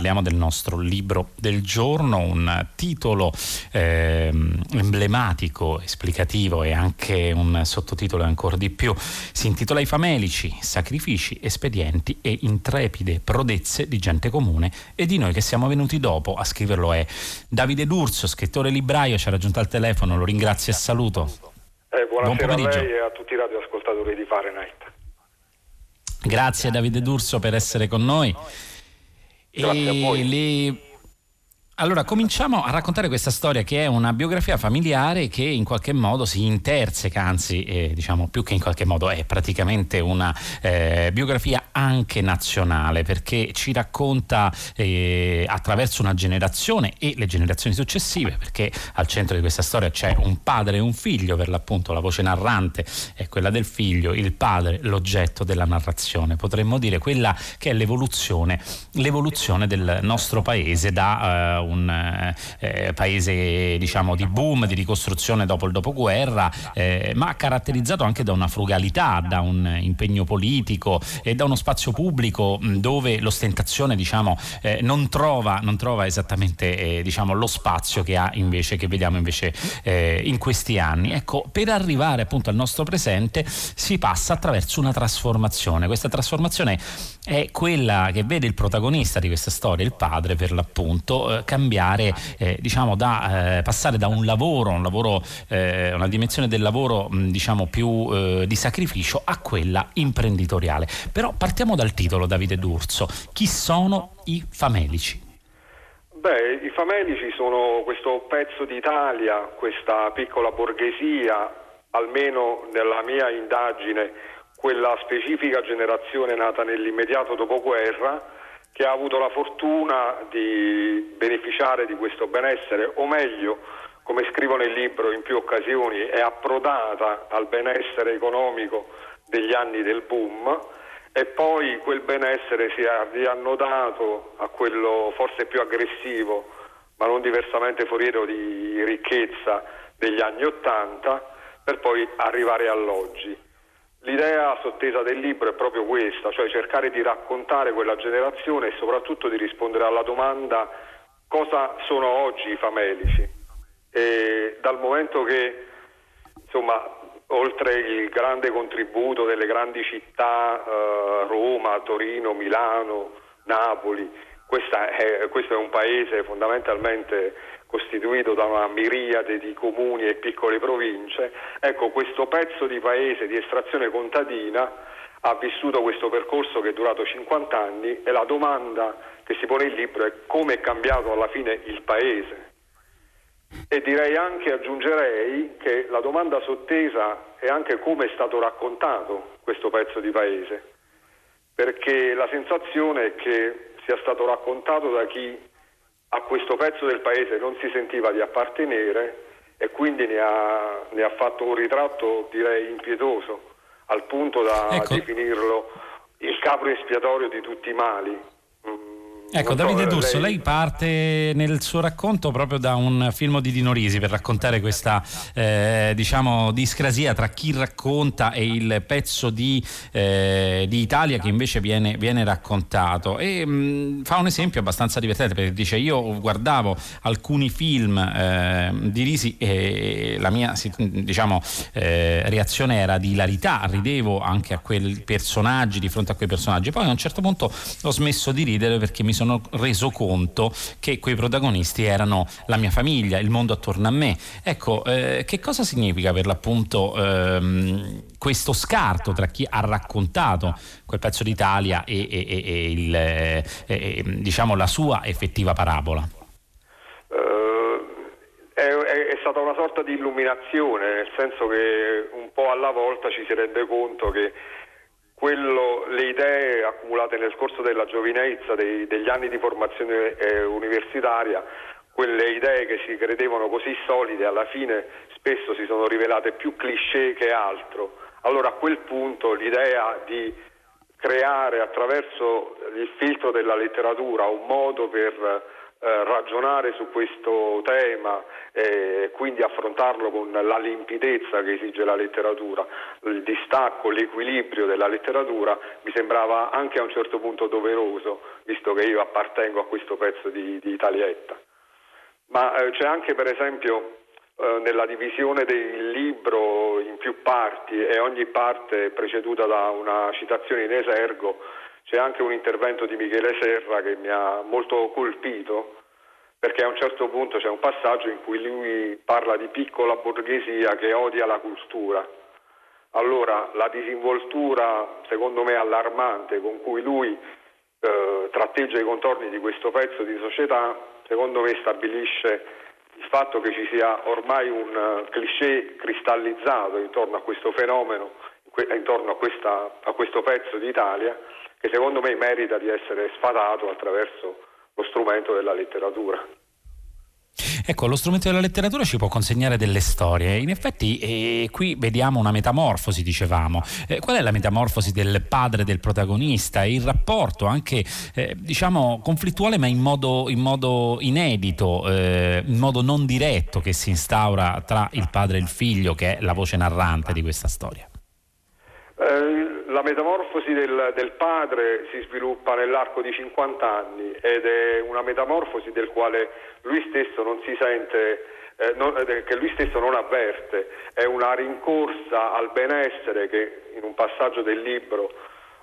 Parliamo del nostro libro del giorno, un titolo eh, emblematico, esplicativo e anche un sottotitolo ancora di più. Si intitola I famelici, sacrifici, espedienti e intrepide prodezze di gente comune e di noi che siamo venuti dopo. A scriverlo è Davide D'Urso, scrittore libraio, ci ha raggiunto al telefono, lo ringrazio e saluto. Eh, buonasera Buon a lei e a tutti i radioascoltatori di Fahrenheit. Grazie Davide D'Urso per essere con noi. Grazie a voi. Le allora, cominciamo a raccontare questa storia che è una biografia familiare che in qualche modo si interseca, anzi, eh, diciamo più che in qualche modo è praticamente una eh, biografia anche nazionale perché ci racconta eh, attraverso una generazione e le generazioni successive, perché al centro di questa storia c'è un padre e un figlio, per l'appunto la voce narrante è quella del figlio, il padre l'oggetto della narrazione, potremmo dire quella che è l'evoluzione, l'evoluzione del nostro paese da uh, un eh, eh, paese diciamo, di boom, di ricostruzione dopo il dopoguerra, eh, ma caratterizzato anche da una frugalità, da un impegno politico e da uno spazio pubblico dove l'ostentazione diciamo, eh, non, trova, non, trova, esattamente eh, diciamo, lo spazio che, invece, che vediamo invece eh, in questi anni. Ecco, per arrivare appunto al nostro presente si passa attraverso una trasformazione. Questa trasformazione è quella che vede il protagonista di questa storia, il padre per l'appunto, eh, cambiare, eh, diciamo, da, eh, passare da un lavoro, un lavoro eh, una dimensione del lavoro mh, diciamo più eh, di sacrificio a quella imprenditoriale. Però partiamo dal titolo, Davide D'Urso. Chi sono i famelici? Beh, i famelici sono questo pezzo d'Italia, questa piccola borghesia, almeno nella mia indagine quella specifica generazione nata nell'immediato dopoguerra che ha avuto la fortuna di beneficiare di questo benessere, o meglio, come scrivo nel libro in più occasioni, è approdata al benessere economico degli anni del boom e poi quel benessere si è riannodato a quello forse più aggressivo, ma non diversamente foriero di ricchezza degli anni Ottanta, per poi arrivare all'oggi. L'idea sottesa del libro è proprio questa, cioè cercare di raccontare quella generazione e soprattutto di rispondere alla domanda cosa sono oggi i famelici. E dal momento che, insomma, oltre il grande contributo delle grandi città, eh, Roma, Torino, Milano, Napoli, è, questo è un paese fondamentalmente costituito da una miriade di comuni e piccole province, ecco questo pezzo di paese di estrazione contadina ha vissuto questo percorso che è durato 50 anni e la domanda che si pone il libro è come è cambiato alla fine il paese. E direi anche, aggiungerei, che la domanda sottesa è anche come è stato raccontato questo pezzo di paese, perché la sensazione è che sia stato raccontato da chi a questo pezzo del paese non si sentiva di appartenere e quindi ne ha, ne ha fatto un ritratto direi impietoso al punto da ecco. definirlo il capo espiatorio di tutti i mali. Ecco, Davide D'Urso, lei... lei... parte nel suo racconto proprio da un film di Dino Risi per raccontare questa eh, diciamo discrasia tra chi racconta e il pezzo di, eh, di Italia che invece viene, viene raccontato. E mh, mm, fa un esempio abbastanza divertente perché dice io guardavo alcuni film eh, di Risi e la mia diciamo, eh, reazione era di hilarità, ridevo anche a quei personaggi, di fronte a quei personaggi, poi a un certo punto ho smesso di ridere perché mi sono reso conto che quei protagonisti erano la mia famiglia, il mondo attorno a me. Ecco, eh, che cosa significa per l'appunto ehm, questo scarto tra chi ha raccontato quel pezzo d'Italia e, e, e, e il, eh, diciamo la sua effettiva parabola? È, è, stata una sorta di illuminazione, nel senso che un po' alla volta ci si rende conto che quello, le idee accumulate nel corso della giovinezza, dei, degli anni di formazione eh, universitaria, quelle idee che si credevano così solide, alla fine spesso si sono rivelate più cliché che altro. Allora a quel punto l'idea di creare attraverso il filtro della letteratura un modo per eh, ragionare su questo tema e quindi affrontarlo con la limpidezza che esige la letteratura, il distacco, l'equilibrio della letteratura mi sembrava anche a un certo punto doveroso, visto che io appartengo a questo pezzo di, di Italietta. Ma eh, c'è anche per esempio eh, nella divisione del libro in più parti e ogni parte preceduta da una citazione in esergo, c'è anche un intervento di Michele Serra che mi ha molto colpito perché a un certo punto c'è un passaggio in cui lui parla di piccola borghesia che odia la cultura. Allora la disinvoltura, secondo me allarmante, con cui lui eh, tratteggia i contorni di questo pezzo di società, secondo me stabilisce il fatto che ci sia ormai un uh, cliché cristallizzato intorno a questo fenomeno, intorno a, questa, a questo pezzo d'Italia, che secondo me merita di essere sfatato attraverso lo strumento della letteratura. Ecco, lo strumento della letteratura ci può consegnare delle storie. In effetti, eh, qui vediamo una metamorfosi, dicevamo. Eh, qual è la metamorfosi del padre del protagonista? Il rapporto anche, eh, diciamo, conflittuale, ma in modo, in modo inedito, eh, in modo non diretto, che si instaura tra il padre e il figlio, che è la voce narrante di questa storia. Eh, la metamorfosi del, del, padre si sviluppa nell'arco di 50 anni ed è una metamorfosi del quale lui stesso non si sente, eh, non, eh, che lui stesso non avverte, è una rincorsa al benessere che in un passaggio del libro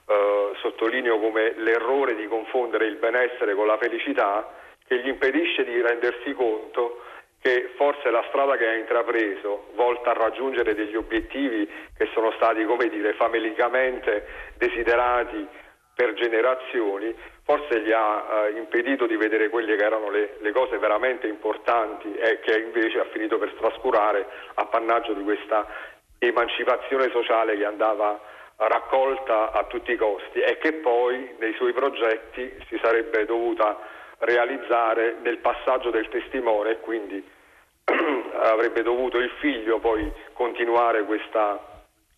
eh, sottolineo come l'errore di confondere il benessere con la felicità che gli impedisce di rendersi conto che forse la strada che ha intrapreso, volta a raggiungere degli obiettivi che sono stati, come dire, famelicamente desiderati per generazioni, forse gli ha eh, impedito di vedere quelle che erano le, le, cose veramente importanti e che invece ha finito per trascurare appannaggio di questa emancipazione sociale che andava raccolta a tutti i costi e che poi nei suoi progetti si sarebbe dovuta realizzare nel passaggio del testimone e quindi avrebbe dovuto il figlio poi continuare questa,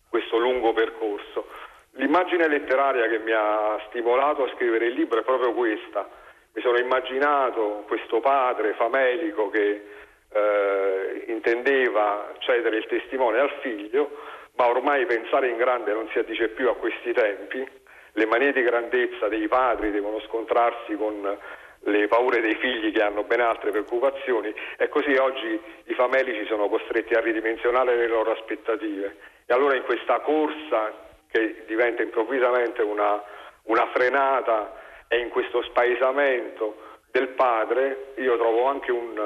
questo lungo percorso. L'immagine letteraria che mi ha stimolato a scrivere il libro è proprio questa. Mi sono immaginato questo padre famelico che eh, intendeva cedere il testimone al figlio, ma ormai pensare in grande non si addice più a questi tempi. Le manie di grandezza dei padri devono scontrarsi con le paure dei figli che hanno ben altre preoccupazioni e così oggi i famelici sono costretti a ridimensionare le loro aspettative. E allora in questa corsa che diventa improvvisamente una, una frenata e in questo spaesamento del padre io trovo anche un,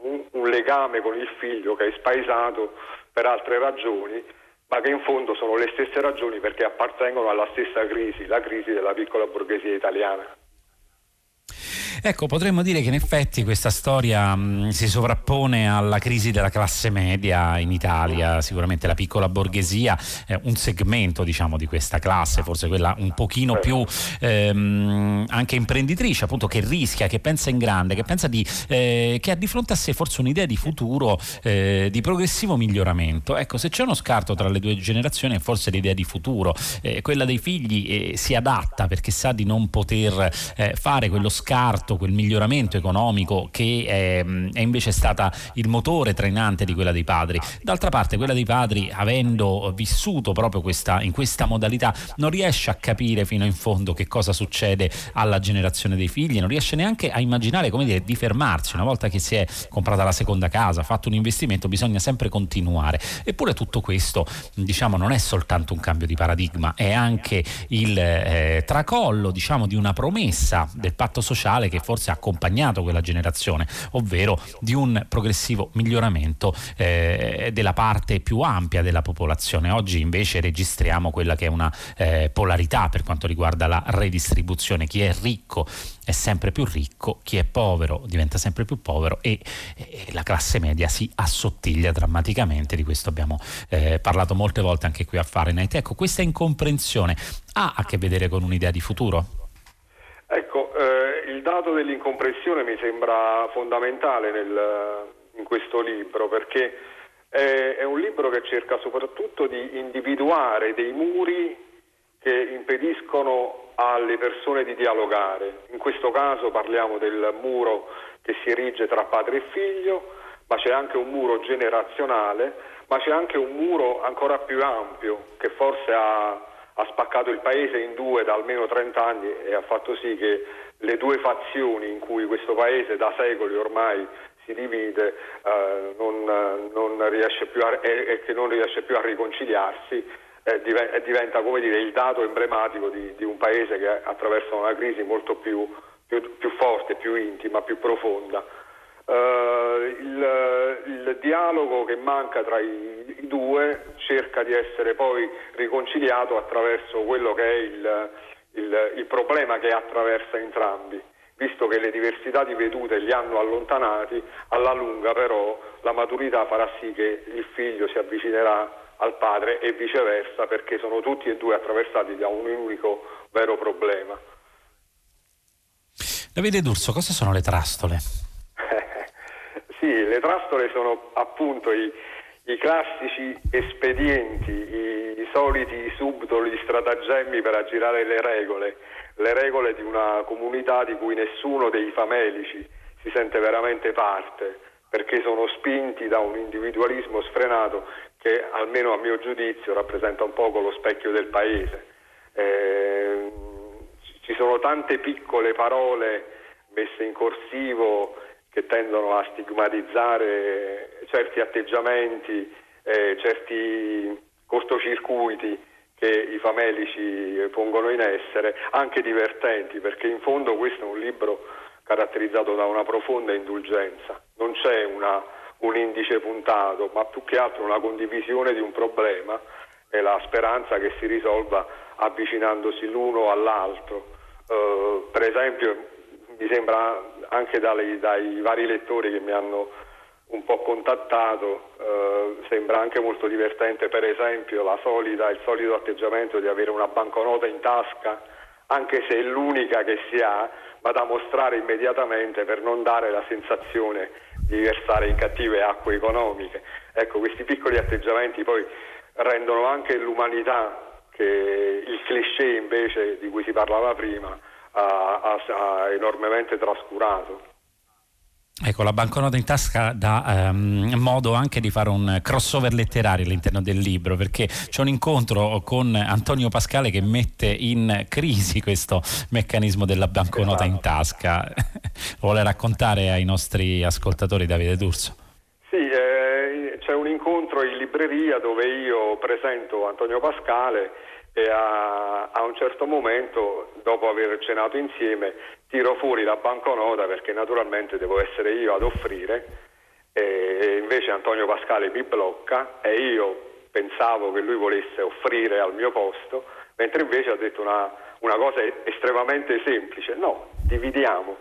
un, un legame con il figlio che è spaesato per altre ragioni ma che in fondo sono le stesse ragioni perché appartengono alla stessa crisi, la crisi della piccola borghesia italiana. Ecco, potremmo dire che in effetti questa storia mh, si sovrappone alla crisi della classe media in Italia, sicuramente la piccola borghesia, è un segmento diciamo di questa classe, forse quella un pochino più ehm, anche imprenditrice, appunto che rischia, che pensa in grande, che pensa di, eh, che ha di fronte a sé forse un'idea di futuro, eh, di progressivo miglioramento. Ecco, se c'è uno scarto tra le due generazioni è forse l'idea di futuro, eh, quella dei figli eh, si adatta perché sa di non poter eh, fare quello scarto fatto quel miglioramento economico che è, è, invece stata il motore trainante di quella dei padri. D'altra parte quella dei padri, avendo vissuto proprio questa, in questa modalità, non riesce a capire fino in fondo che cosa succede alla generazione dei figli, non riesce neanche a immaginare come dire di fermarsi. Una volta che si è comprata la seconda casa, fatto un investimento, bisogna sempre continuare. Eppure tutto questo, diciamo, non è soltanto un cambio di paradigma, è anche il eh, tracollo, diciamo, di una promessa del patto sociale che forse ha accompagnato quella generazione, ovvero di un progressivo miglioramento eh, della parte più ampia della popolazione. Oggi invece registriamo quella che è una eh, polarità per quanto riguarda la redistribuzione. Chi è ricco è sempre più ricco, chi è povero diventa sempre più povero e, e la classe media si assottiglia drammaticamente. Di questo abbiamo eh, parlato molte volte anche qui a Fahrenheit. Ecco, questa incomprensione ha a che vedere con un'idea di futuro? Ecco, dato dell'incomprensione mi sembra fondamentale nel, in questo libro perché è, è, un libro che cerca soprattutto di individuare dei muri che impediscono alle persone di dialogare. In questo caso parliamo del muro che si erige tra padre e figlio, ma c'è anche un muro generazionale, ma c'è anche un muro ancora più ampio che forse ha, ha spaccato il paese in due da almeno 30 anni e ha fatto sì che le due fazioni in cui questo paese da secoli ormai si divide eh, non, non a, e, e, che non riesce più a riconciliarsi eh, diventa come dire, il dato emblematico di, di, un paese che attraversa una crisi molto più, più, più forte, più intima, più profonda. Uh, il, il, dialogo che manca tra i, i, due cerca di essere poi riconciliato attraverso quello che è il, il, il problema che attraversa entrambi visto che le diversità di vedute li hanno allontanati, alla lunga però la maturità farà sì che il figlio si avvicinerà al padre e viceversa perché sono tutti e due attraversati da un unico vero problema. Davide D'Urso, cosa sono le trastole? sì, le trastole sono appunto i, i classici espedienti, i, i soliti subdoli stratagemmi per aggirare le regole le regole di una comunità di cui nessuno dei famelici si sente veramente parte, perché sono spinti da un individualismo sfrenato che almeno a mio giudizio rappresenta un poco lo specchio del paese. Eh, ci sono tante piccole parole messe in corsivo che tendono a stigmatizzare certi atteggiamenti, eh, certi cortocircuiti che i famelici pongono in essere, anche divertenti, perché in fondo questo è un libro caratterizzato da una profonda indulgenza. Non c'è una, un indice puntato, ma più che altro una condivisione di un problema e la speranza che si risolva avvicinandosi l'uno all'altro. Uh, per esempio, mi sembra anche dai, dai vari lettori che mi hanno un po' contattato, eh, sembra anche molto divertente per esempio solita, il solito atteggiamento di avere una banconota in tasca, anche se è l'unica che si ha, ma da mostrare immediatamente per non dare la sensazione di versare in cattive acque economiche. Ecco, questi piccoli atteggiamenti poi rendono anche l'umanità, che il cliché invece di cui si parlava prima, ha, ha enormemente trascurato. Ecco, la banconota in tasca dà ehm, modo anche di fare un crossover letterario all'interno del libro, perché c'è un incontro con Antonio Pascale che mette in crisi questo meccanismo della banconota in tasca. Vuole raccontare ai nostri ascoltatori Davide D'Urso? Sì, eh, c'è un incontro in libreria dove io presento Antonio Pascale e a, a, un certo momento, dopo aver cenato insieme, tiro fuori la banconota perché naturalmente devo essere io ad offrire e invece Antonio Pascale mi blocca e io pensavo che lui volesse offrire al mio posto, mentre invece ha detto una, una cosa estremamente semplice, no, dividiamo.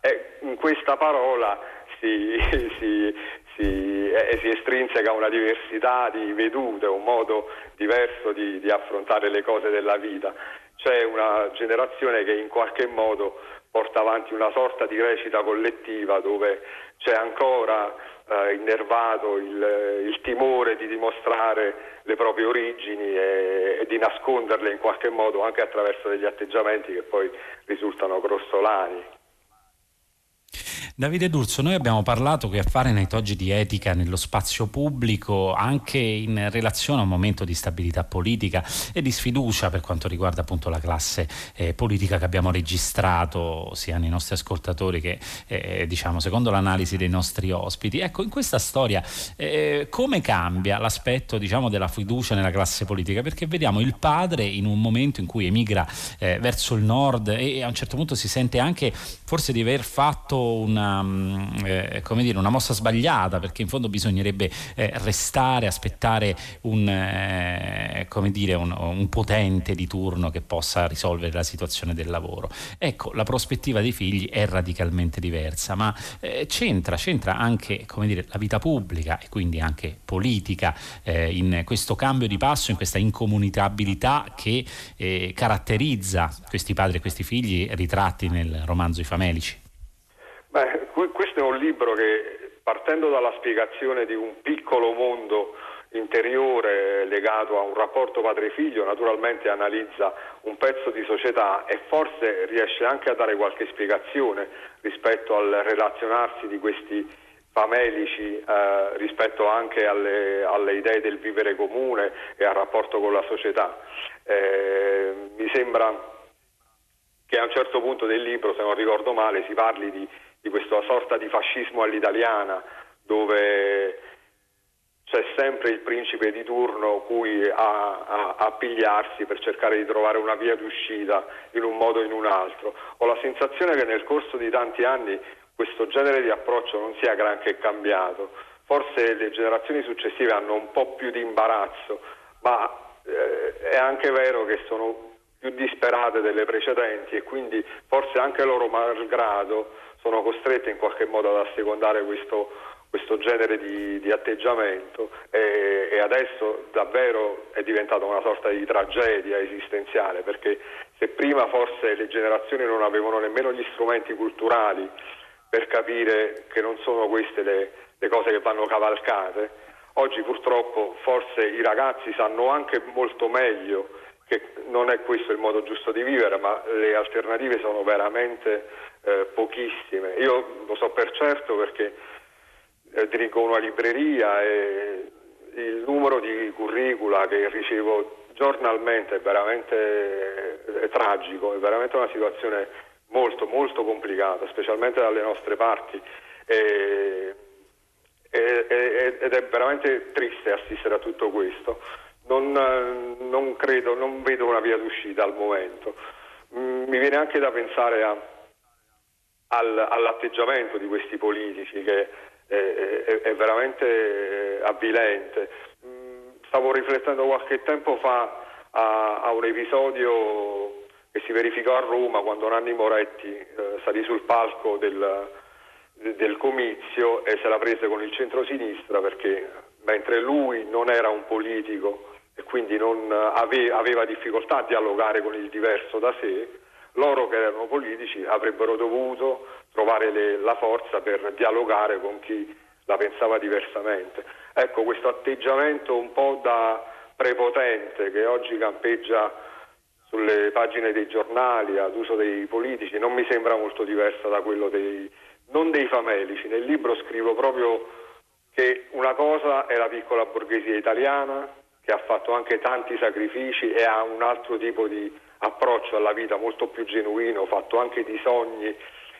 E in questa parola si, si, si, eh, si estrinseca una diversità di vedute, un modo diverso di, di affrontare le cose della vita. C'è una generazione che in qualche modo porta avanti una sorta di recita collettiva dove c'è ancora eh, innervato il, il, timore di dimostrare le proprie origini e, e, di nasconderle in qualche modo anche attraverso degli atteggiamenti che poi risultano grossolani. Davide D'Urso, noi abbiamo parlato che a fare nei oggi di etica nello spazio pubblico anche in relazione a un momento di stabilità politica e di sfiducia per quanto riguarda appunto la classe eh, politica che abbiamo registrato sia nei nostri ascoltatori che eh, diciamo secondo l'analisi dei nostri ospiti. Ecco, in questa storia eh, come cambia l'aspetto diciamo della fiducia nella classe politica? Perché vediamo il padre in un momento in cui emigra eh, verso il nord e a un certo punto si sente anche forse di aver fatto una una, mm, eh, dire, una mossa sbagliata perché in fondo bisognerebbe eh, restare, aspettare un, eh, dire, un, un, potente di turno che possa risolvere la situazione del lavoro. Ecco, la prospettiva dei figli è radicalmente diversa, ma eh, c'entra, c'entra anche dire, la vita pubblica e quindi anche politica eh, in questo cambio di passo, in questa incomunicabilità che eh, caratterizza questi padri e questi figli ritratti nel romanzo I Famelici. Beh, questo è un libro che partendo dalla spiegazione di un piccolo mondo interiore legato a un rapporto padre-figlio, naturalmente analizza un pezzo di società e forse riesce anche a dare qualche spiegazione rispetto al relazionarsi di questi famelici eh, rispetto anche alle, alle, idee del vivere comune e al rapporto con la società. Eh, mi sembra che a un certo punto del libro, se non ricordo male, si parli di, di questa sorta di fascismo all'italiana dove c'è sempre il principe di turno cui a, a, a, pigliarsi per cercare di trovare una via d'uscita in un modo o in un altro. Ho la sensazione che nel corso di tanti anni questo genere di approccio non sia granché cambiato. Forse le generazioni successive hanno un po' più di imbarazzo, ma eh, è anche vero che sono più disperate delle precedenti e quindi forse anche loro malgrado sono costrette in qualche modo ad assecondare questo questo genere di, di atteggiamento e, e, adesso davvero è diventata una sorta di tragedia esistenziale perché se prima forse le generazioni non avevano nemmeno gli strumenti culturali per capire che non sono queste le, le cose che vanno cavalcate, oggi purtroppo forse i ragazzi sanno anche molto meglio che non è questo il modo giusto di vivere, ma le alternative sono veramente eh, pochissime. Io lo so per certo perché eh, dirigo una libreria e il numero di curricula che ricevo giornalmente è veramente è tragico, è veramente una situazione molto molto complicata, specialmente dalle nostre parti. E, ed è veramente triste assistere a tutto questo. Non, non, credo, non vedo una via d'uscita al momento. Mm, mi viene anche da pensare a, al, all'atteggiamento di questi politici che è, è, è veramente avvilente. Mm, stavo riflettendo qualche tempo fa a, a, un episodio che si verificò a Roma quando Nanni Moretti eh, salì sul palco del, del comizio e se la prese con il centro-sinistra perché mentre lui non era un politico e quindi ave, aveva difficoltà a dialogare con il diverso da sé, loro che erano politici avrebbero dovuto trovare le, la forza per dialogare con chi la pensava diversamente. Ecco, questo atteggiamento un po' da prepotente che oggi campeggia sulle pagine dei giornali ad uso dei politici non mi sembra molto diversa da quello dei, non dei famelici. Nel libro scrivo proprio che una cosa è la piccola borghesia italiana che ha fatto anche tanti sacrifici e ha un altro tipo di approccio alla vita molto più genuino, fatto anche di sogni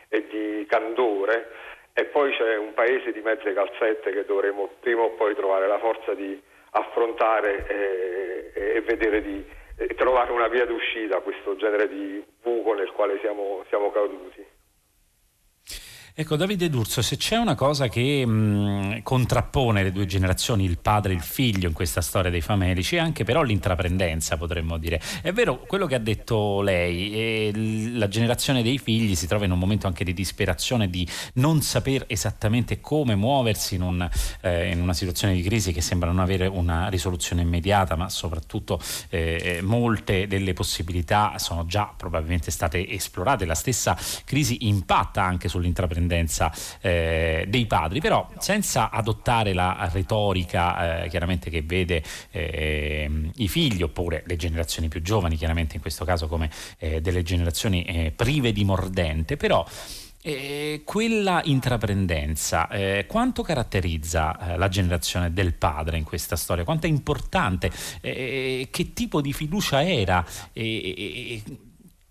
e di candore e poi c'è un paese di mezze calzette che dovremo prima o poi trovare la forza di affrontare e, e vedere di e trovare una via d'uscita a questo genere di buco nel quale siamo, siamo caduti. Ecco, Davide D'Urso, se c'è una cosa che mh, contrappone le due generazioni, il padre e il figlio in questa storia dei famelici, è anche però l'intraprendenza, potremmo dire. È vero quello che ha detto lei, la generazione dei figli si trova in un momento anche di disperazione, di non saper esattamente come muoversi in, un, eh, in una situazione di crisi che sembra non avere una risoluzione immediata, ma soprattutto eh, molte delle possibilità sono già probabilmente state esplorate. La stessa crisi impatta anche sull'intraprendenza tendenza eh, dei padri, però senza adottare la retorica eh, chiaramente che vede eh, i figli oppure le generazioni più giovani, chiaramente in questo caso come eh, delle generazioni eh, prive di mordente, però eh, quella intraprendenza, eh, quanto caratterizza eh, la generazione del padre in questa storia? Quanto è importante? che tipo di fiducia era?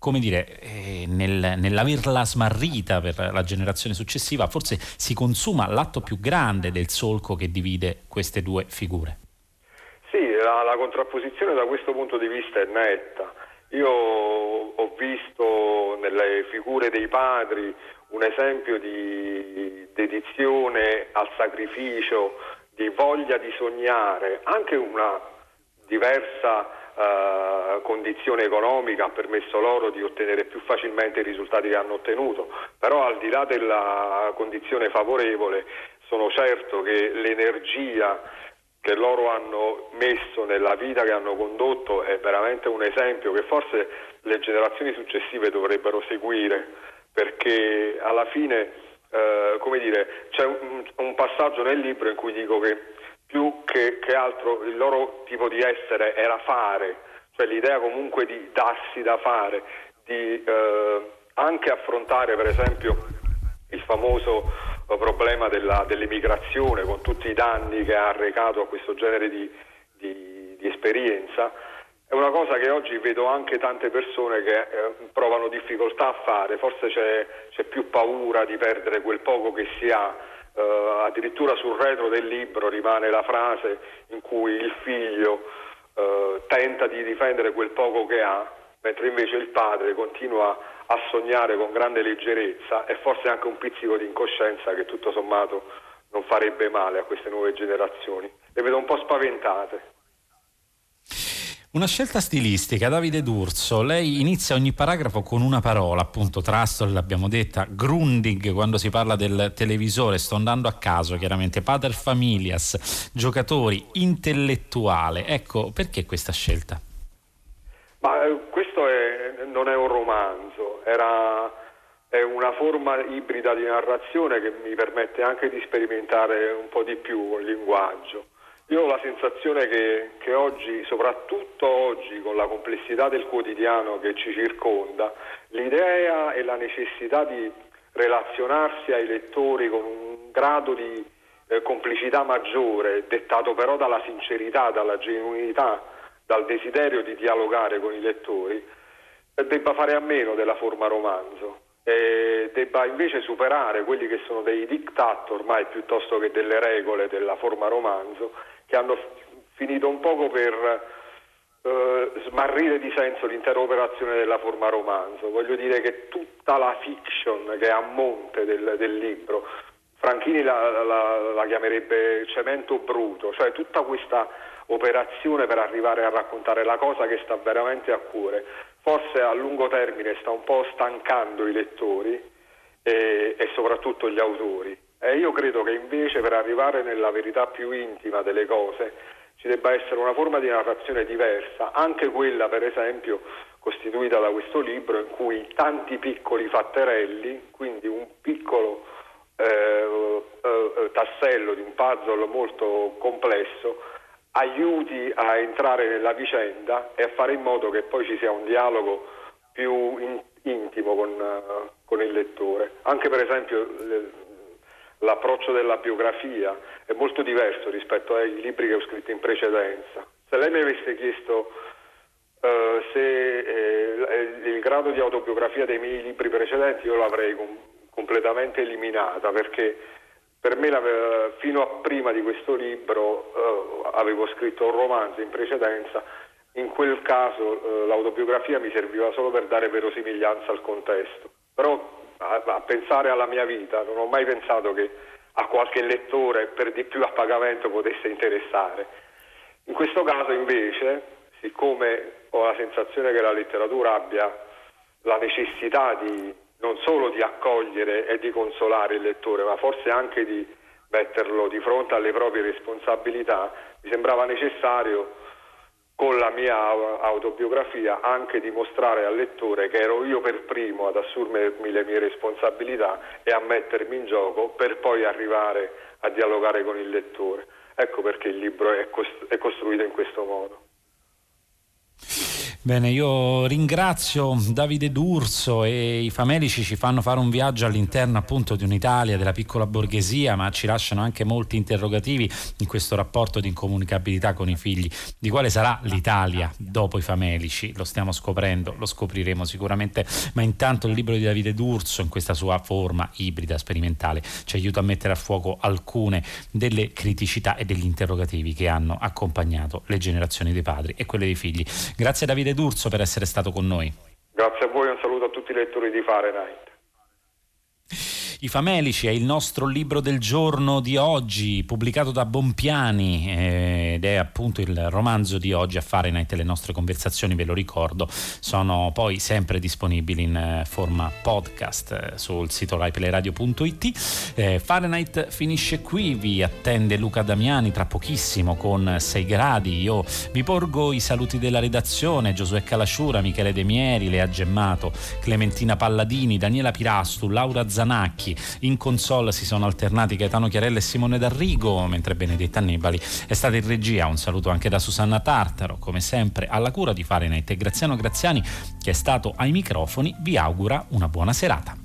Come dire, eh, nel, nell'averla smarrita per la generazione successiva, forse si consuma l'atto più grande del solco che divide queste due figure. Sì, la, la contrapposizione da questo punto di vista è netta. Io ho visto nelle figure dei padri un esempio di dedizione al sacrificio, di voglia di sognare, anche una diversa eh, condizione economica ha permesso loro di ottenere più facilmente i risultati che hanno ottenuto, però al di là della condizione favorevole sono certo che l'energia che loro hanno messo nella vita che hanno condotto è veramente un esempio che forse le generazioni successive dovrebbero seguire perché alla fine eh, come dire, c'è un, un passaggio nel libro in cui dico che più che, che altro il loro tipo di essere era fare, cioè l'idea comunque di darsi da fare, di eh, anche affrontare per esempio il famoso eh, problema della, dell'immigrazione con tutti i danni che ha arrecato a questo genere di, di, di esperienza, è una cosa che oggi vedo anche tante persone che eh, provano difficoltà a fare, forse c'è, c'è, più paura di perdere quel poco che si ha, eh, addirittura sul retro del libro rimane la frase in cui il figlio eh, tenta di difendere quel poco che ha, mentre invece il padre continua a sognare con grande leggerezza e forse anche un pizzico di incoscienza che tutto sommato non farebbe male a queste nuove generazioni. Le vedo un po' spaventate. Una scelta stilistica, Davide D'Urso, lei inizia ogni paragrafo con una parola, appunto Trastol l'abbiamo detta, Grundig quando si parla del televisore, sto andando a caso chiaramente, Pater Familias, giocatori, intellettuale, ecco perché questa scelta? Ma eh, questo è, non è un romanzo, era, è una forma ibrida di narrazione che mi permette anche di sperimentare un po' di più il linguaggio. Io ho la sensazione che, che, oggi, soprattutto oggi, con la complessità del quotidiano che ci circonda, l'idea e la necessità di relazionarsi ai lettori con un grado di eh, complicità maggiore, dettato però dalla sincerità, dalla genuinità, dal desiderio di dialogare con i lettori, eh, debba fare a meno della forma romanzo e debba invece superare quelli che sono dei diktat ormai piuttosto che delle regole della forma romanzo che hanno finito un poco per eh, smarrire di senso l'intera operazione della forma romanzo. Voglio dire che tutta la fiction che è a monte del, del libro, Franchini la, la, la chiamerebbe cemento bruto, cioè tutta questa operazione per arrivare a raccontare la cosa che sta veramente a cuore, forse a lungo termine sta un po' stancando i lettori e, e soprattutto gli autori. E io credo che invece per arrivare nella verità più intima delle cose ci debba essere una forma di narrazione diversa, anche quella per esempio costituita da questo libro in cui tanti piccoli fatterelli, quindi un piccolo eh, eh, tassello di un puzzle molto complesso, aiuti a entrare nella vicenda e a fare in modo che poi ci sia un dialogo più in, intimo con, uh, con, il lettore. Anche per esempio l'approccio della biografia è molto diverso rispetto ai libri che ho scritto in precedenza. Se lei mi avesse chiesto uh, se eh, il grado di autobiografia dei miei libri precedenti, io l'avrei com- completamente eliminata perché per me fino a prima di questo libro uh, avevo scritto un romanzo in precedenza, in quel caso uh, l'autobiografia mi serviva solo per dare verosimiglianza al contesto. Però a, a, pensare alla mia vita, non ho mai pensato che a qualche lettore per di più a pagamento potesse interessare. In questo caso invece, siccome ho la sensazione che la letteratura abbia la necessità di non solo di accogliere e di consolare il lettore, ma forse anche di metterlo di fronte alle proprie responsabilità, mi sembrava necessario con la mia autobiografia anche dimostrare al lettore che ero io per primo ad assumermi le mie responsabilità e a mettermi in gioco per poi arrivare a dialogare con il lettore. Ecco perché il libro è, cost- è costruito in questo modo. Bene, io ringrazio Davide D'Urso e i famelici ci fanno fare un viaggio all'interno appunto di un'Italia, della piccola borghesia, ma ci lasciano anche molti interrogativi in questo rapporto di incomunicabilità con i figli. Di quale sarà l'Italia dopo i famelici? Lo stiamo scoprendo, lo scopriremo sicuramente, ma intanto il libro di Davide D'Urso in questa sua forma ibrida, sperimentale, ci aiuta a mettere a fuoco alcune delle criticità e degli interrogativi che hanno accompagnato le generazioni dei padri e quelle dei figli. Grazie Davide D'Urso per essere stato con noi. Grazie a voi, un saluto a tutti i lettori di Fahrenheit. I Famelici è il nostro libro del giorno di oggi, pubblicato da Bompiani eh, ed è appunto il romanzo di oggi a Fahrenheit. Le nostre conversazioni, ve lo ricordo, sono poi sempre disponibili in eh, forma podcast eh, sul sito raipeleradio.it. Eh, Fahrenheit finisce qui, vi attende Luca Damiani tra pochissimo con 6 gradi. Io vi porgo i saluti della redazione, Giosuè Calasciura, Michele De Mieri, Lea Gemmato, Clementina Palladini, Daniela Pirastu, Laura Zanacchi. Franchi. In console si sono alternati Gaetano Chiarella e Simone D'Arrigo, mentre Benedetta Annibali è stata in regia. Un saluto anche da Susanna Tartaro, come sempre alla cura di Fahrenheit e Graziano Graziani che è stato ai microfoni vi augura una buona serata.